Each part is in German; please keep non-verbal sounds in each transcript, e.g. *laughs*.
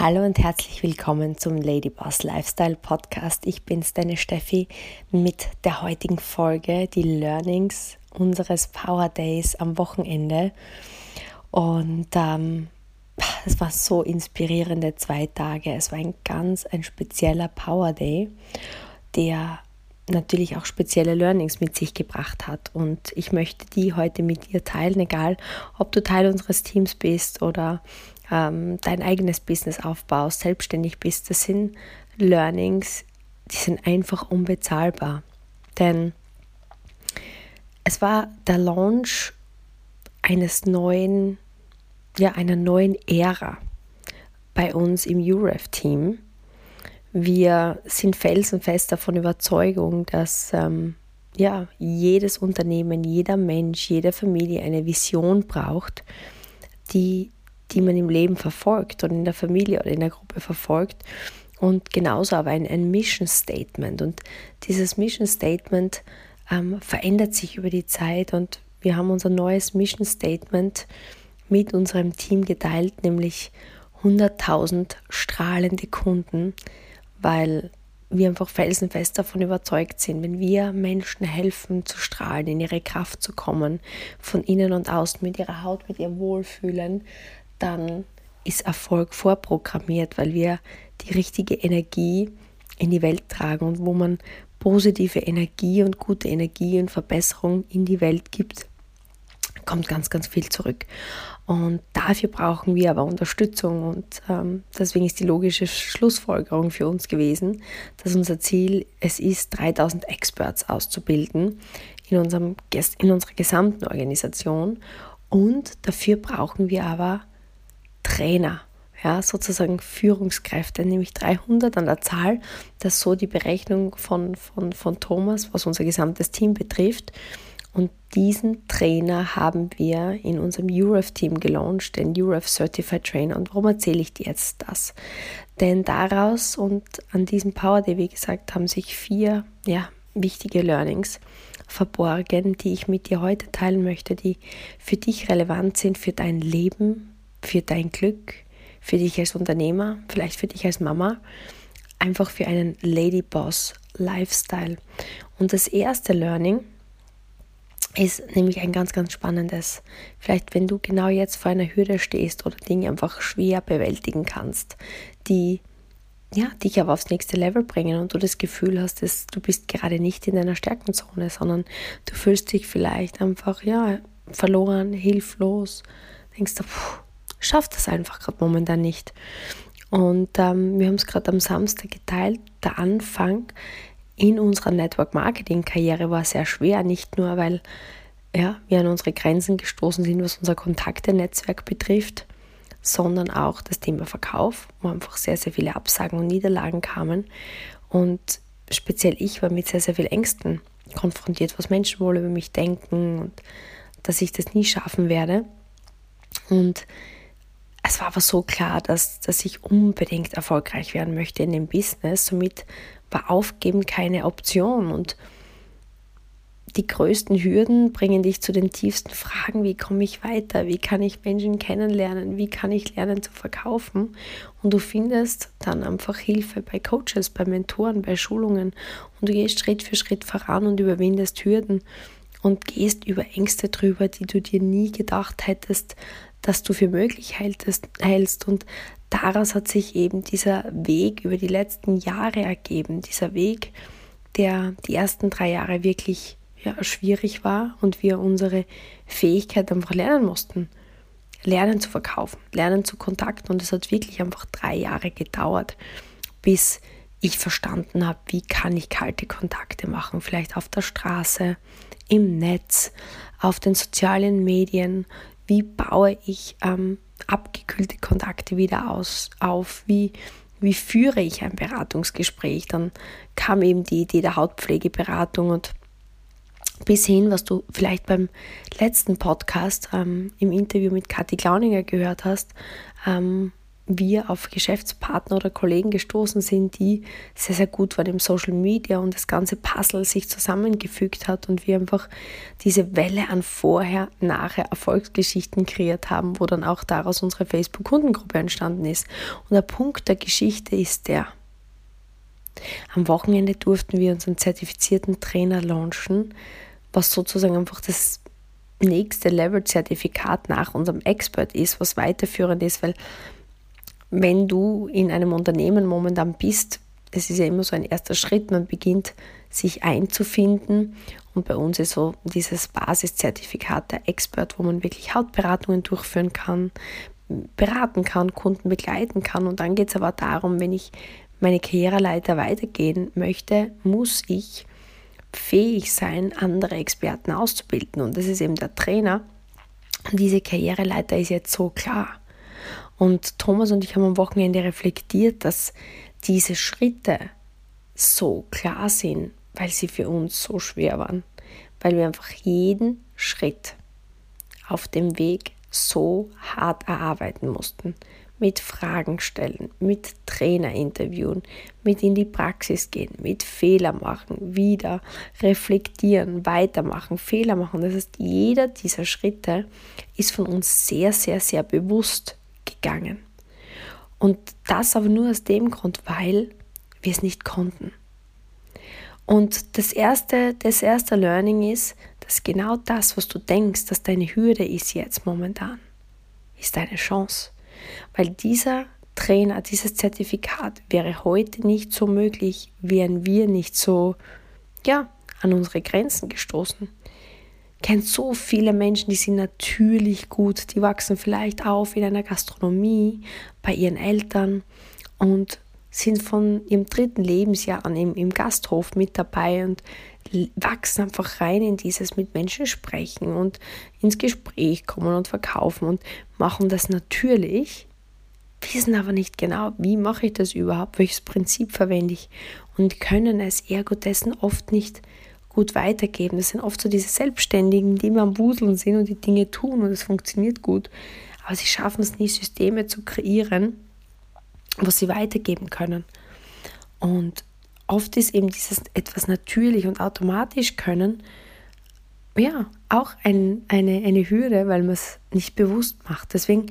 Hallo und herzlich willkommen zum Ladyboss Lifestyle Podcast. Ich bin's, deine Steffi, mit der heutigen Folge, die Learnings unseres Power Days am Wochenende. Und ähm, *laughs* es war so inspirierende zwei Tage. Es war ein ganz ein spezieller Power Day, der natürlich auch spezielle Learnings mit sich gebracht hat. Und ich möchte die heute mit dir teilen, egal ob du Teil unseres Teams bist oder ähm, dein eigenes Business aufbaust, selbstständig bist, das sind Learnings, die sind einfach unbezahlbar. Denn es war der Launch eines neuen, ja, einer neuen Ära bei uns im UREF-Team. Wir sind felsenfest davon Überzeugung, dass ähm, ja, jedes Unternehmen, jeder Mensch, jede Familie eine Vision braucht, die die man im Leben verfolgt und in der Familie oder in der Gruppe verfolgt. Und genauso aber ein, ein Mission Statement. Und dieses Mission Statement ähm, verändert sich über die Zeit und wir haben unser neues Mission Statement mit unserem Team geteilt, nämlich 100.000 strahlende Kunden, weil wir einfach felsenfest davon überzeugt sind, wenn wir Menschen helfen zu strahlen, in ihre Kraft zu kommen, von innen und außen mit ihrer Haut, mit ihr Wohlfühlen, dann ist Erfolg vorprogrammiert, weil wir die richtige Energie in die Welt tragen und wo man positive Energie und gute Energie und Verbesserung in die Welt gibt, kommt ganz, ganz viel zurück. Und dafür brauchen wir aber Unterstützung und ähm, deswegen ist die logische Schlussfolgerung für uns gewesen, dass unser Ziel es ist, 3000 Experts auszubilden in, unserem, in unserer gesamten Organisation und dafür brauchen wir aber Trainer, ja, sozusagen Führungskräfte, nämlich 300 an der Zahl. Das ist so die Berechnung von, von, von Thomas, was unser gesamtes Team betrifft. Und diesen Trainer haben wir in unserem UREF-Team gelauncht, den UREF Certified Trainer. Und warum erzähle ich dir jetzt das? Denn daraus und an diesem Power Day, wie gesagt, haben sich vier ja, wichtige Learnings verborgen, die ich mit dir heute teilen möchte, die für dich relevant sind, für dein Leben, für dein Glück, für dich als Unternehmer, vielleicht für dich als Mama, einfach für einen Ladyboss Lifestyle. Und das erste Learning ist nämlich ein ganz, ganz spannendes. Vielleicht, wenn du genau jetzt vor einer Hürde stehst oder Dinge einfach schwer bewältigen kannst, die ja, dich aber aufs nächste Level bringen und du das Gefühl hast, dass du bist gerade nicht in deiner Stärkenzone, sondern du fühlst dich vielleicht einfach ja verloren, hilflos, denkst du, puh, schafft das einfach gerade momentan nicht. Und ähm, wir haben es gerade am Samstag geteilt. Der Anfang in unserer Network Marketing Karriere war sehr schwer, nicht nur weil ja, wir an unsere Grenzen gestoßen sind, was unser Kontaktenetzwerk betrifft, sondern auch das Thema Verkauf, wo einfach sehr, sehr viele Absagen und Niederlagen kamen. Und speziell ich war mit sehr, sehr vielen Ängsten konfrontiert, was Menschen wohl über mich denken und dass ich das nie schaffen werde. Und es war aber so klar, dass, dass ich unbedingt erfolgreich werden möchte in dem Business. Somit war Aufgeben keine Option. Und die größten Hürden bringen dich zu den tiefsten Fragen, wie komme ich weiter, wie kann ich Menschen kennenlernen, wie kann ich lernen zu verkaufen. Und du findest dann einfach Hilfe bei Coaches, bei Mentoren, bei Schulungen. Und du gehst Schritt für Schritt voran und überwindest Hürden und gehst über Ängste drüber, die du dir nie gedacht hättest, dass du für möglich hältst. Und daraus hat sich eben dieser Weg über die letzten Jahre ergeben. Dieser Weg, der die ersten drei Jahre wirklich ja, schwierig war und wir unsere Fähigkeit einfach lernen mussten. Lernen zu verkaufen, lernen zu kontakten. Und es hat wirklich einfach drei Jahre gedauert, bis ich verstanden habe, wie kann ich kalte Kontakte machen. Vielleicht auf der Straße, im Netz, auf den sozialen Medien, wie baue ich ähm, abgekühlte Kontakte wieder aus, auf, wie, wie führe ich ein Beratungsgespräch. Dann kam eben die Idee der Hautpflegeberatung und bis hin, was du vielleicht beim letzten Podcast ähm, im Interview mit Kathi Klauninger gehört hast, ähm, wir auf Geschäftspartner oder Kollegen gestoßen sind, die sehr, sehr gut waren im Social Media und das ganze Puzzle sich zusammengefügt hat und wir einfach diese Welle an vorher, nachher Erfolgsgeschichten kreiert haben, wo dann auch daraus unsere Facebook-Kundengruppe entstanden ist. Und der Punkt der Geschichte ist der, am Wochenende durften wir unseren zertifizierten Trainer launchen, was sozusagen einfach das nächste Level-Zertifikat nach unserem Expert ist, was weiterführend ist, weil wenn du in einem Unternehmen momentan bist, es ist ja immer so ein erster Schritt, man beginnt sich einzufinden und bei uns ist so dieses Basiszertifikat der Expert, wo man wirklich Hautberatungen durchführen kann, beraten kann, Kunden begleiten kann und dann geht es aber darum, wenn ich meine Karriereleiter weitergehen möchte, muss ich fähig sein, andere Experten auszubilden und das ist eben der Trainer. Und diese Karriereleiter ist jetzt so klar. Und Thomas und ich haben am Wochenende reflektiert, dass diese Schritte so klar sind, weil sie für uns so schwer waren. Weil wir einfach jeden Schritt auf dem Weg so hart erarbeiten mussten. Mit Fragen stellen, mit Trainer interviewen, mit in die Praxis gehen, mit Fehler machen, wieder reflektieren, weitermachen, Fehler machen. Das heißt, jeder dieser Schritte ist von uns sehr, sehr, sehr bewusst gegangen. Und das aber nur aus dem Grund, weil wir es nicht konnten. Und das erste, das erste Learning ist, dass genau das, was du denkst, dass deine Hürde ist jetzt momentan, ist deine Chance. Weil dieser Trainer, dieses Zertifikat wäre heute nicht so möglich, wären wir nicht so, ja, an unsere Grenzen gestoßen kenne so viele Menschen, die sind natürlich gut, die wachsen vielleicht auf in einer Gastronomie bei ihren Eltern und sind von ihrem dritten Lebensjahr an im, im Gasthof mit dabei und wachsen einfach rein in dieses mit Menschen sprechen und ins Gespräch kommen und verkaufen und machen das natürlich, wissen aber nicht genau, wie mache ich das überhaupt, welches Prinzip verwende ich und können es ergo dessen oft nicht gut weitergeben. Das sind oft so diese Selbstständigen, die immer am Wuseln sind und die Dinge tun und es funktioniert gut. Aber sie schaffen es nie, Systeme zu kreieren, was sie weitergeben können. Und oft ist eben dieses etwas natürlich und automatisch können, ja, auch ein, eine, eine Hürde, weil man es nicht bewusst macht. Deswegen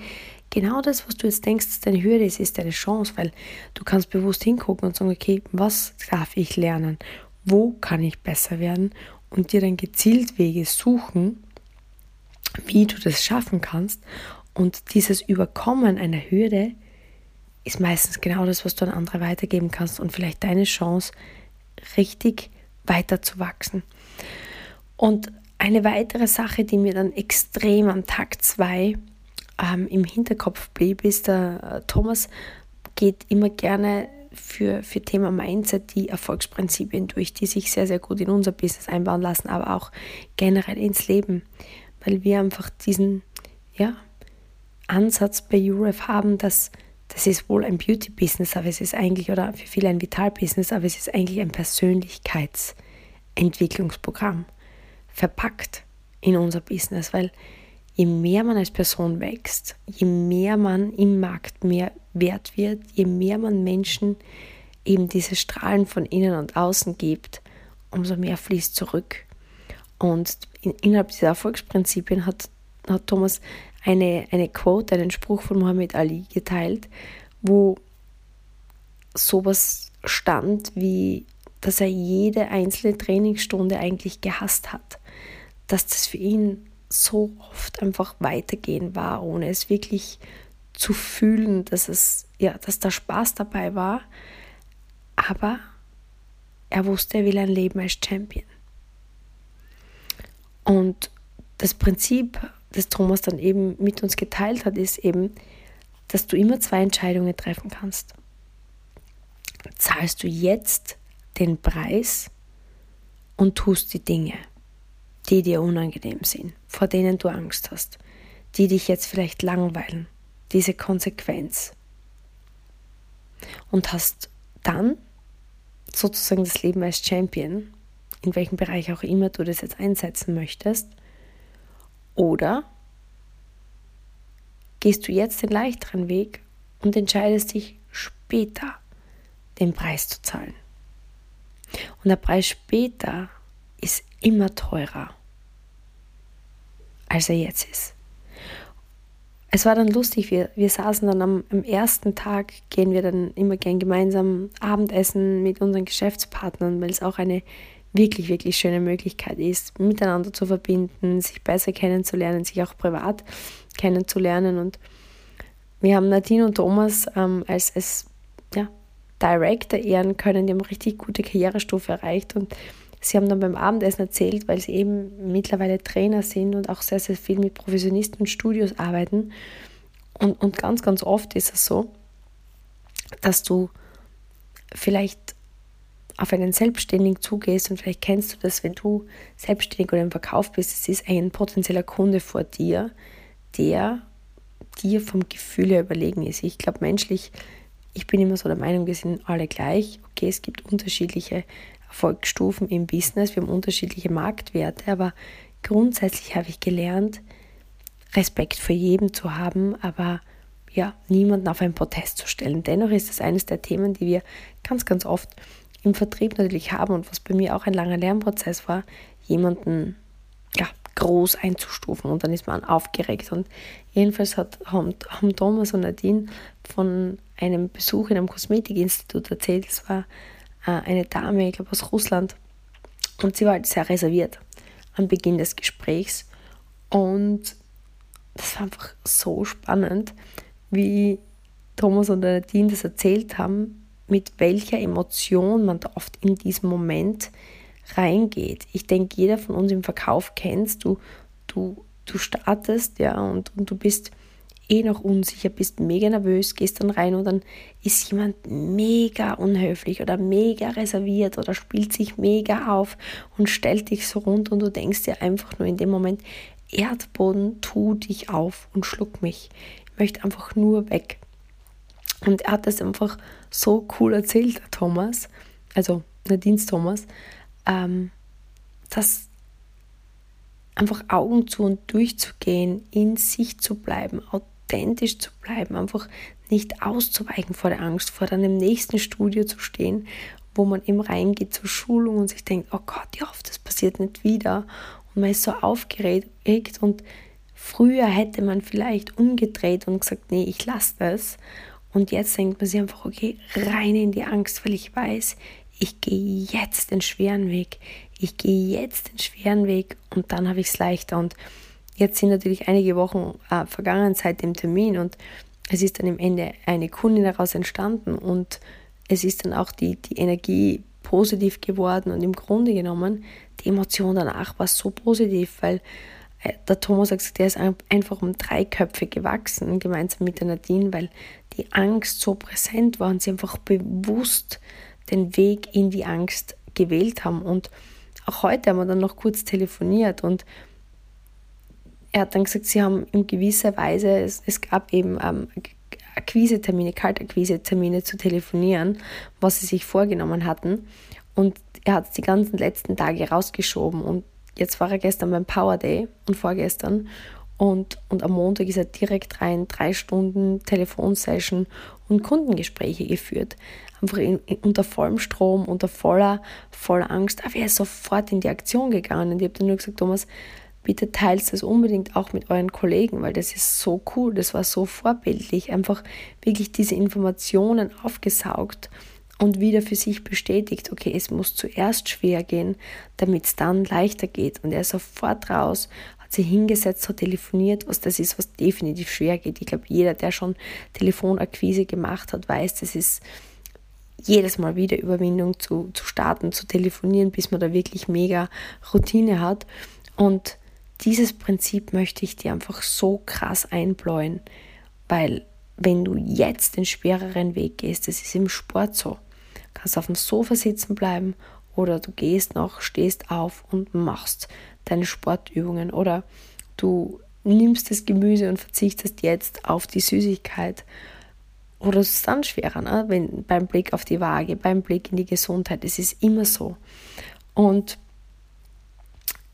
genau das, was du jetzt denkst, dass deine Hürde ist, ist deine Chance, weil du kannst bewusst hingucken und sagen, okay, was darf ich lernen? Wo kann ich besser werden und dir dann gezielt Wege suchen, wie du das schaffen kannst. Und dieses Überkommen einer Hürde ist meistens genau das, was du an andere weitergeben kannst und vielleicht deine Chance, richtig weiter zu wachsen. Und eine weitere Sache, die mir dann extrem am Tag 2 ähm, im Hinterkopf blieb, ist, der äh, Thomas geht immer gerne für, für Thema Mindset die Erfolgsprinzipien durch, die sich sehr, sehr gut in unser Business einbauen lassen, aber auch generell ins Leben, weil wir einfach diesen ja, Ansatz bei UREF haben, dass das ist wohl ein Beauty-Business, aber es ist eigentlich, oder für viele ein Vital-Business, aber es ist eigentlich ein Persönlichkeitsentwicklungsprogramm verpackt in unser Business, weil je mehr man als Person wächst, je mehr man im Markt mehr wert wird, je mehr man Menschen eben diese Strahlen von innen und außen gibt, umso mehr fließt zurück. Und in, innerhalb dieser Erfolgsprinzipien hat, hat Thomas eine, eine Quote, einen Spruch von Muhammad Ali geteilt, wo sowas stand wie, dass er jede einzelne Trainingsstunde eigentlich gehasst hat. Dass das für ihn so oft einfach weitergehen war, ohne es wirklich zu fühlen, dass es, ja, dass da Spaß dabei war. Aber er wusste, er will ein Leben als Champion. Und das Prinzip, das Thomas dann eben mit uns geteilt hat, ist eben, dass du immer zwei Entscheidungen treffen kannst. Zahlst du jetzt den Preis und tust die Dinge, die dir unangenehm sind, vor denen du Angst hast, die dich jetzt vielleicht langweilen, diese Konsequenz. Und hast dann sozusagen das Leben als Champion, in welchem Bereich auch immer du das jetzt einsetzen möchtest, oder gehst du jetzt den leichteren Weg und entscheidest dich später den Preis zu zahlen. Und der Preis später ist immer teurer, als er jetzt ist. Es war dann lustig, wir, wir saßen dann am, am ersten Tag, gehen wir dann immer gern gemeinsam Abendessen mit unseren Geschäftspartnern, weil es auch eine wirklich, wirklich schöne Möglichkeit ist, miteinander zu verbinden, sich besser kennenzulernen, sich auch privat kennenzulernen. Und wir haben Nadine und Thomas ähm, als, als ja, Director ehren können, die haben richtig gute Karrierestufe erreicht und sie haben dann beim Abendessen erzählt, weil sie eben mittlerweile Trainer sind und auch sehr, sehr viel mit Professionisten und Studios arbeiten. Und, und ganz, ganz oft ist es so, dass du vielleicht auf einen Selbstständigen zugehst und vielleicht kennst du das, wenn du selbstständig oder im Verkauf bist, es ist ein potenzieller Kunde vor dir, der dir vom Gefühl her überlegen ist. Ich glaube, menschlich, ich bin immer so der Meinung, wir sind alle gleich. Okay, es gibt unterschiedliche Erfolgsstufen im Business, wir haben unterschiedliche Marktwerte, aber grundsätzlich habe ich gelernt, Respekt vor jedem zu haben, aber ja, niemanden auf einen Protest zu stellen. Dennoch ist es eines der Themen, die wir ganz, ganz oft im Vertrieb natürlich haben und was bei mir auch ein langer Lernprozess war, jemanden ja, groß einzustufen und dann ist man aufgeregt. Und jedenfalls hat, haben, haben Thomas und Nadine von einem Besuch in einem Kosmetikinstitut erzählt. Es war eine Dame, ich glaube aus Russland, und sie war halt sehr reserviert am Beginn des Gesprächs. Und das war einfach so spannend, wie Thomas und Nadine das erzählt haben, mit welcher Emotion man da oft in diesem Moment reingeht. Ich denke, jeder von uns im Verkauf kennst, du, du, du startest, ja, und, und du bist eh noch unsicher, bist mega nervös, gehst dann rein und dann ist jemand mega unhöflich oder mega reserviert oder spielt sich mega auf und stellt dich so rund und du denkst dir einfach nur in dem Moment, Erdboden, tu dich auf und schluck mich. Ich möchte einfach nur weg. Und er hat das einfach so cool erzählt, der Thomas, also Nadines Thomas, ähm, dass einfach Augen zu und durchzugehen, in sich zu bleiben, authentisch zu bleiben, einfach nicht auszuweichen vor der Angst, vor dann im nächsten Studio zu stehen, wo man eben reingeht zur Schulung und sich denkt, oh Gott, ich hoffe, das passiert nicht wieder. Und man ist so aufgeregt und früher hätte man vielleicht umgedreht und gesagt, nee, ich lasse das. Und jetzt denkt man sich einfach, okay, rein in die Angst, weil ich weiß, ich gehe jetzt den schweren Weg. Ich gehe jetzt den schweren Weg und dann habe ich es leichter. Und jetzt sind natürlich einige Wochen äh, vergangen seit dem Termin und es ist dann im Ende eine Kundin daraus entstanden und es ist dann auch die, die Energie positiv geworden und im Grunde genommen die Emotion danach war so positiv, weil äh, der Thomas hat gesagt, der ist einfach um drei Köpfe gewachsen, gemeinsam mit der Nadine, weil die Angst so präsent war und sie einfach bewusst den Weg in die Angst gewählt haben. Und auch heute haben wir dann noch kurz telefoniert und er hat dann gesagt, sie haben in gewisser Weise, es, es gab eben ähm, Akquisetermine, Kaltakquisetermine zu telefonieren, was sie sich vorgenommen hatten. Und er hat es die ganzen letzten Tage rausgeschoben und jetzt war er gestern beim Power Day und vorgestern und, und am Montag ist er direkt rein, drei Stunden Telefonsession und Kundengespräche geführt. Einfach in, in, unter vollem Strom, unter voller, voller Angst. Aber er ist sofort in die Aktion gegangen. Und ich habe dann nur gesagt, Thomas, bitte teilt das unbedingt auch mit euren Kollegen, weil das ist so cool, das war so vorbildlich. Einfach wirklich diese Informationen aufgesaugt und wieder für sich bestätigt, okay, es muss zuerst schwer gehen, damit es dann leichter geht. Und er ist sofort raus, hat sich hingesetzt, hat telefoniert, was das ist, was definitiv schwer geht. Ich glaube, jeder, der schon Telefonakquise gemacht hat, weiß, das ist jedes Mal wieder Überwindung zu, zu starten, zu telefonieren, bis man da wirklich mega Routine hat. Und dieses Prinzip möchte ich dir einfach so krass einbläuen, weil wenn du jetzt den schwereren Weg gehst, das ist im Sport so kannst auf dem Sofa sitzen bleiben oder du gehst noch, stehst auf und machst deine Sportübungen oder du nimmst das Gemüse und verzichtest jetzt auf die Süßigkeit. Oder es ist dann schwerer, ne? Wenn, beim Blick auf die Waage, beim Blick in die Gesundheit. Es ist immer so. Und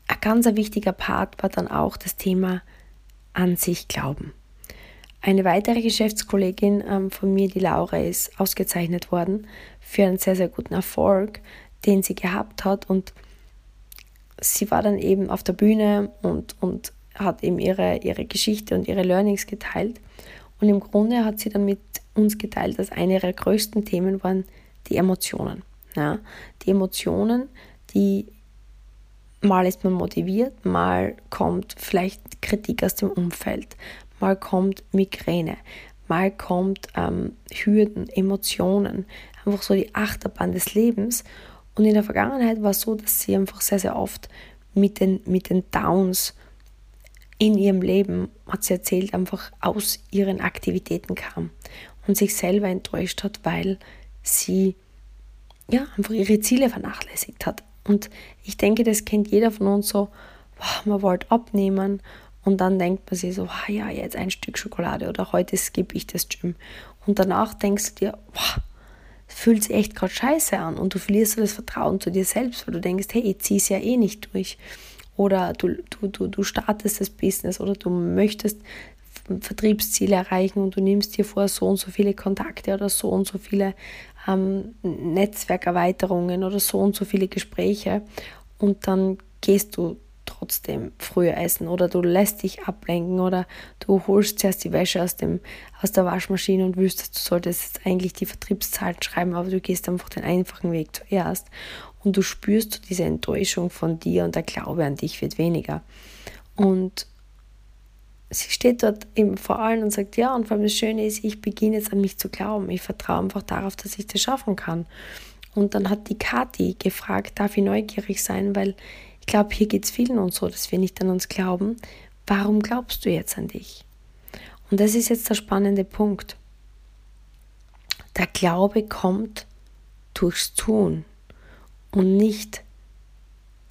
ein ganz wichtiger Part war dann auch das Thema an sich glauben. Eine weitere Geschäftskollegin ähm, von mir, die Laura, ist ausgezeichnet worden für einen sehr, sehr guten Erfolg, den sie gehabt hat. Und sie war dann eben auf der Bühne und, und hat eben ihre, ihre Geschichte und ihre Learnings geteilt. Und im Grunde hat sie dann mit uns geteilt, dass eine ihrer größten Themen waren die Emotionen. Ja? Die Emotionen, die mal ist man motiviert, mal kommt vielleicht Kritik aus dem Umfeld, mal kommt Migräne, mal kommt ähm, Hürden, Emotionen, einfach so die Achterbahn des Lebens. Und in der Vergangenheit war es so, dass sie einfach sehr, sehr oft mit den, mit den Downs in ihrem Leben, hat sie erzählt, einfach aus ihren Aktivitäten kam und sich selber enttäuscht hat, weil sie ja, einfach ihre Ziele vernachlässigt hat. Und ich denke, das kennt jeder von uns so, wow, man wollte abnehmen und dann denkt man sich so, wow, ja, jetzt ein Stück Schokolade oder heute skippe ich das Gym. Und danach denkst du dir, wow, fühlt sich echt gerade scheiße an und du verlierst so das Vertrauen zu dir selbst, weil du denkst, hey, ich ziehe es ja eh nicht durch. Oder du, du, du, du startest das Business oder du möchtest Vertriebsziele erreichen und du nimmst dir vor, so und so viele Kontakte oder so und so viele ähm, Netzwerkerweiterungen oder so und so viele Gespräche und dann gehst du trotzdem früher essen oder du lässt dich ablenken oder du holst zuerst die Wäsche aus, dem, aus der Waschmaschine und wüsstest, du solltest jetzt eigentlich die Vertriebszahlen schreiben, aber du gehst einfach den einfachen Weg zuerst und du spürst diese Enttäuschung von dir und der Glaube an dich wird weniger. Und sie steht dort eben vor allen und sagt, ja, und vor allem das Schöne ist, ich beginne jetzt an mich zu glauben. Ich vertraue einfach darauf, dass ich das schaffen kann. Und dann hat die Kathi gefragt, darf ich neugierig sein, weil ich glaube, hier geht es vielen und so, dass wir nicht an uns glauben. Warum glaubst du jetzt an dich? Und das ist jetzt der spannende Punkt. Der Glaube kommt durchs Tun und nicht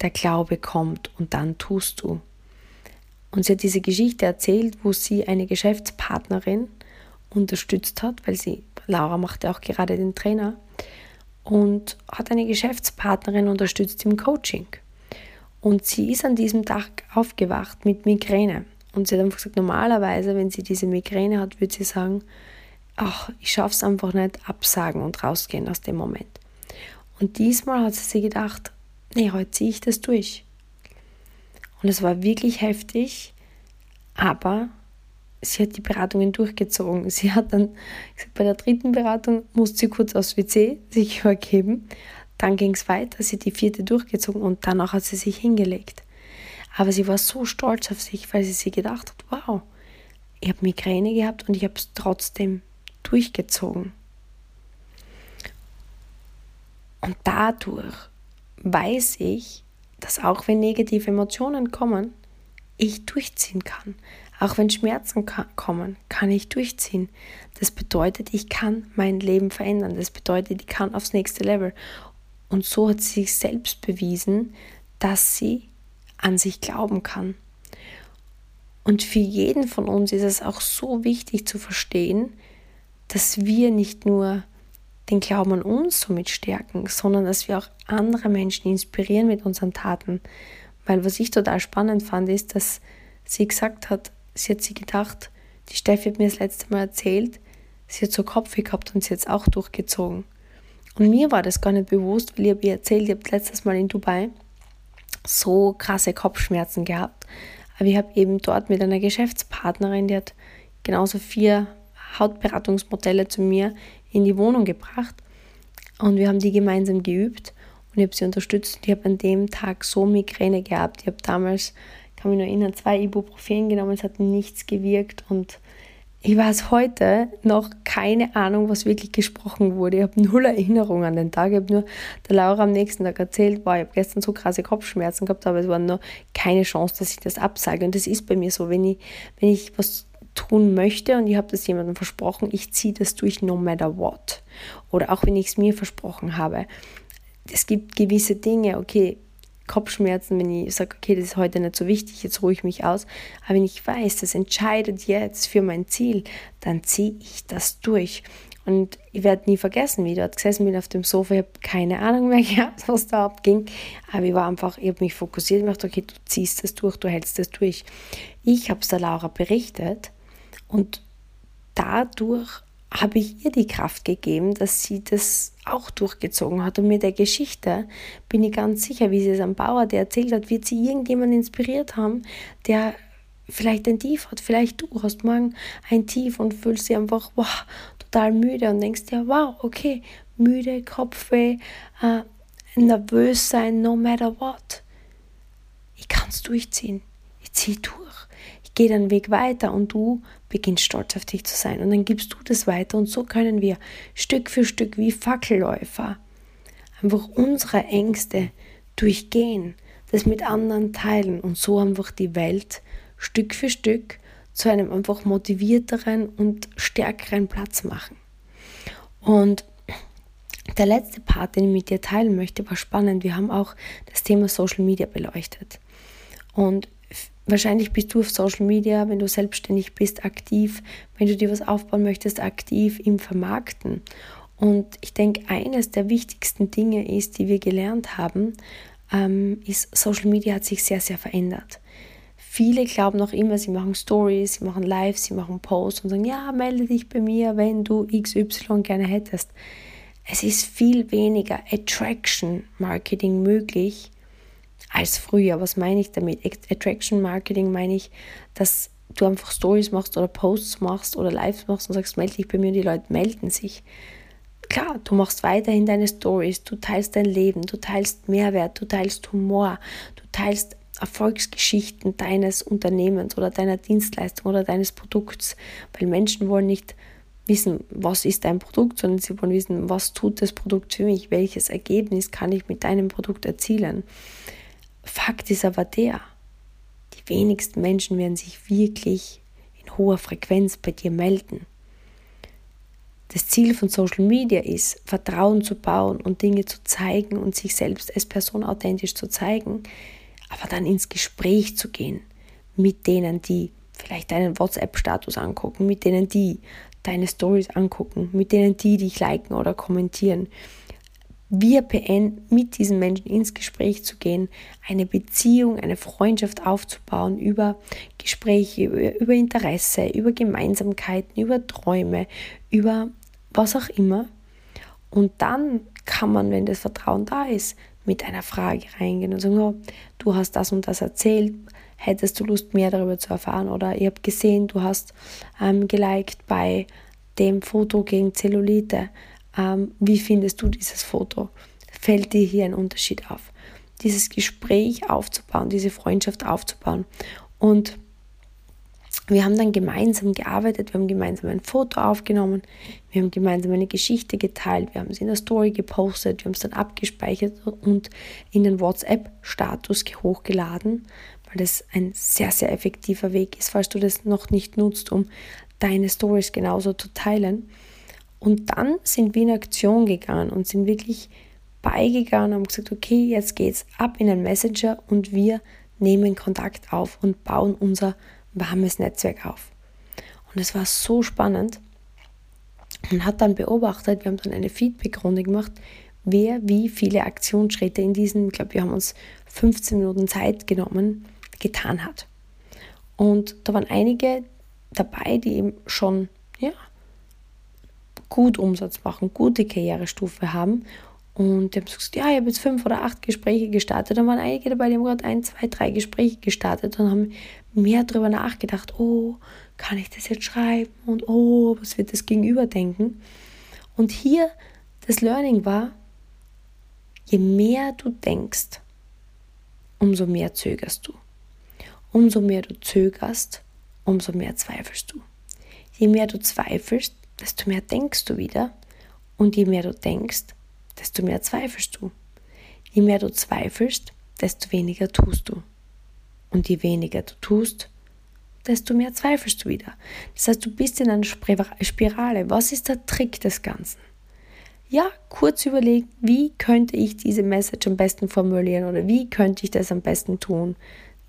der Glaube kommt und dann tust du. Und sie hat diese Geschichte erzählt, wo sie eine Geschäftspartnerin unterstützt hat, weil sie, Laura machte auch gerade den Trainer, und hat eine Geschäftspartnerin unterstützt im Coaching. Und sie ist an diesem Tag aufgewacht mit Migräne. Und sie hat einfach gesagt, normalerweise, wenn sie diese Migräne hat, würde sie sagen, ach, ich schaffe es einfach nicht, absagen und rausgehen aus dem Moment. Und diesmal hat sie sich gedacht, nee, heute ziehe ich das durch. Und es war wirklich heftig, aber sie hat die Beratungen durchgezogen. Sie hat dann gesagt, bei der dritten Beratung musste sie kurz aufs WC sich *laughs* übergeben. Dann ging es weiter, sie hat die vierte durchgezogen und danach hat sie sich hingelegt. Aber sie war so stolz auf sich, weil sie sich gedacht hat, wow, ich habe Migräne gehabt und ich habe es trotzdem durchgezogen. Und dadurch weiß ich, dass auch wenn negative Emotionen kommen, ich durchziehen kann. Auch wenn Schmerzen kommen, kann ich durchziehen. Das bedeutet, ich kann mein Leben verändern. Das bedeutet, ich kann aufs nächste Level. Und so hat sie sich selbst bewiesen, dass sie an sich glauben kann. Und für jeden von uns ist es auch so wichtig zu verstehen, dass wir nicht nur den Glauben an uns somit stärken, sondern dass wir auch andere Menschen inspirieren mit unseren Taten. Weil was ich total spannend fand, ist, dass sie gesagt hat, sie hat sich gedacht, die Steffi hat mir das letzte Mal erzählt, sie hat so Kopf gehabt und sie hat es auch durchgezogen. Und mir war das gar nicht bewusst, weil ich habe ihr erzählt, ich habe letztes Mal in Dubai so krasse Kopfschmerzen gehabt. Aber ich habe eben dort mit einer Geschäftspartnerin, die hat genauso vier Hautberatungsmodelle zu mir in die Wohnung gebracht und wir haben die gemeinsam geübt und ich habe sie unterstützt. Ich habe an dem Tag so Migräne gehabt. Ich habe damals, kann mich noch erinnern, zwei Ibuprofen genommen, es hat nichts gewirkt und ich weiß heute noch keine Ahnung, was wirklich gesprochen wurde. Ich habe null Erinnerung an den Tag. Ich habe nur der Laura am nächsten Tag erzählt, wow, ich habe gestern so krasse Kopfschmerzen gehabt, aber es war noch keine Chance, dass ich das absage. Und das ist bei mir so, wenn ich, wenn ich was tun möchte und ich habe das jemandem versprochen, ich ziehe das durch no matter what. Oder auch wenn ich es mir versprochen habe. Es gibt gewisse Dinge, okay, Kopfschmerzen, wenn ich sage, okay, das ist heute nicht so wichtig, jetzt ruhe ich mich aus. Aber wenn ich weiß, das entscheidet jetzt für mein Ziel, dann ziehe ich das durch. Und ich werde nie vergessen, wie ich dort gesessen bin auf dem Sofa. Ich habe keine Ahnung mehr *laughs* gehabt, was da abging. Aber ich war einfach, ich habe mich fokussiert und gedacht, okay, du ziehst das durch, du hältst das durch. Ich habe es der Laura berichtet und dadurch habe ich ihr die Kraft gegeben, dass sie das auch durchgezogen hat. Und mit der Geschichte bin ich ganz sicher, wie sie es am Bauer, der erzählt hat, wird sie irgendjemand inspiriert haben, der vielleicht ein Tief hat. Vielleicht du hast morgen ein Tief und fühlst dich einfach wow, total müde und denkst dir, wow, okay, müde, Kopfweh, äh, nervös sein, no matter what. Ich kann es durchziehen. Ich ziehe durch. Gehe den Weg weiter und du beginnst stolz auf dich zu sein. Und dann gibst du das weiter und so können wir Stück für Stück wie Fackelläufer einfach unsere Ängste durchgehen, das mit anderen teilen und so einfach die Welt Stück für Stück zu einem einfach motivierteren und stärkeren Platz machen. Und der letzte Part, den ich mit dir teilen möchte, war spannend. Wir haben auch das Thema Social Media beleuchtet. Und wahrscheinlich bist du auf Social Media, wenn du selbstständig bist, aktiv, wenn du dir was aufbauen möchtest, aktiv im Vermarkten. Und ich denke, eines der wichtigsten Dinge ist, die wir gelernt haben, ähm, ist, Social Media hat sich sehr, sehr verändert. Viele glauben noch immer, sie machen Stories, sie machen Lives, sie machen Posts und sagen, ja, melde dich bei mir, wenn du XY gerne hättest. Es ist viel weniger Attraction Marketing möglich als früher. Was meine ich damit? Attraction Marketing meine ich, dass du einfach Stories machst oder Posts machst oder Lives machst und sagst, melde dich bei mir und die Leute melden sich. Klar, du machst weiterhin deine Stories, du teilst dein Leben, du teilst Mehrwert, du teilst Humor, du teilst Erfolgsgeschichten deines Unternehmens oder deiner Dienstleistung oder deines Produkts, weil Menschen wollen nicht wissen, was ist dein Produkt, sondern sie wollen wissen, was tut das Produkt für mich, welches Ergebnis kann ich mit deinem Produkt erzielen. Fakt ist aber der, die wenigsten Menschen werden sich wirklich in hoher Frequenz bei dir melden. Das Ziel von Social Media ist, Vertrauen zu bauen und Dinge zu zeigen und sich selbst als Person authentisch zu zeigen, aber dann ins Gespräch zu gehen mit denen, die vielleicht deinen WhatsApp-Status angucken, mit denen, die deine Stories angucken, mit denen die dich liken oder kommentieren. Wir PN mit diesen Menschen ins Gespräch zu gehen, eine Beziehung, eine Freundschaft aufzubauen über Gespräche, über, über Interesse, über Gemeinsamkeiten, über Träume, über was auch immer. Und dann kann man, wenn das Vertrauen da ist, mit einer Frage reingehen und sagen, oh, du hast das und das erzählt, hättest du Lust, mehr darüber zu erfahren? Oder ich habe gesehen, du hast ähm, geliked bei dem Foto gegen Zellulite. Ähm, wie findest du dieses Foto? Fällt dir hier ein Unterschied auf? Dieses Gespräch aufzubauen, diese Freundschaft aufzubauen. Und wir haben dann gemeinsam gearbeitet, wir haben gemeinsam ein Foto aufgenommen, wir haben gemeinsam eine Geschichte geteilt, wir haben es in der Story gepostet, wir haben es dann abgespeichert und in den WhatsApp-Status hochgeladen, weil das ein sehr, sehr effektiver Weg ist, falls du das noch nicht nutzt, um deine Stories genauso zu teilen. Und dann sind wir in Aktion gegangen und sind wirklich beigegangen und haben gesagt, okay, jetzt geht's ab in den Messenger und wir nehmen Kontakt auf und bauen unser warmes Netzwerk auf. Und es war so spannend und hat dann beobachtet, wir haben dann eine Feedback-Runde gemacht, wer wie viele Aktionsschritte in diesen, ich glaube, wir haben uns 15 Minuten Zeit genommen, getan hat. Und da waren einige dabei, die eben schon ja, gut Umsatz machen, gute Karrierestufe haben. Und die haben gesagt, ja, ich habe jetzt fünf oder acht Gespräche gestartet. Dann waren einige dabei, die haben gerade ein, zwei, drei Gespräche gestartet und haben mehr darüber nachgedacht, oh, kann ich das jetzt schreiben und oh, was wird das Gegenüber denken? Und hier das Learning war, je mehr du denkst, umso mehr zögerst du. Umso mehr du zögerst, umso mehr zweifelst du. Je mehr du zweifelst, desto mehr denkst du wieder. Und je mehr du denkst, desto mehr zweifelst du. Je mehr du zweifelst, desto weniger tust du. Und je weniger du tust, desto mehr zweifelst du wieder. Das heißt, du bist in einer Spirale. Was ist der Trick des Ganzen? Ja, kurz überlegen, wie könnte ich diese Message am besten formulieren oder wie könnte ich das am besten tun?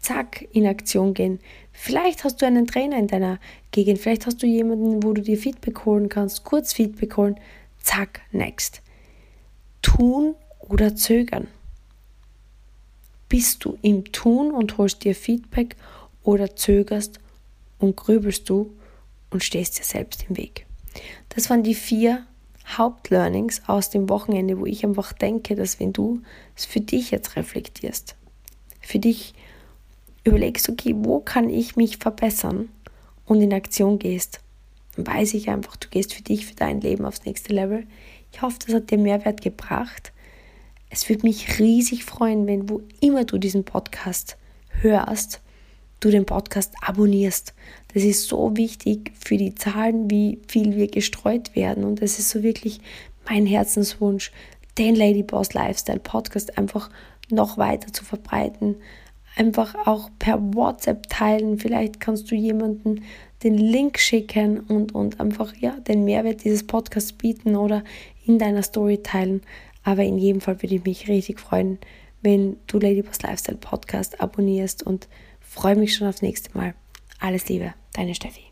Zack, in Aktion gehen. Vielleicht hast du einen Trainer in deiner Gegend, vielleicht hast du jemanden, wo du dir Feedback holen kannst, kurz Feedback holen. Zack, next. Tun oder zögern. Bist du im Tun und holst dir Feedback oder zögerst und grübelst du und stehst dir selbst im Weg. Das waren die vier Hauptlearnings aus dem Wochenende, wo ich einfach denke, dass wenn du es für dich jetzt reflektierst, für dich überlegst, okay, wo kann ich mich verbessern und in Aktion gehst, dann weiß ich einfach, du gehst für dich, für dein Leben aufs nächste Level. Ich hoffe, das hat dir Mehrwert gebracht. Es würde mich riesig freuen, wenn wo immer du diesen Podcast hörst, du den Podcast abonnierst. Das ist so wichtig für die Zahlen, wie viel wir gestreut werden. Und das ist so wirklich mein Herzenswunsch, den Ladyboss Lifestyle Podcast einfach noch weiter zu verbreiten. Einfach auch per WhatsApp teilen. Vielleicht kannst du jemanden den Link schicken und, und einfach ja, den Mehrwert dieses Podcasts bieten oder in deiner Story teilen. Aber in jedem Fall würde ich mich richtig freuen, wenn du Ladyboss Lifestyle Podcast abonnierst und freue mich schon aufs nächste Mal. Alles Liebe, deine Steffi.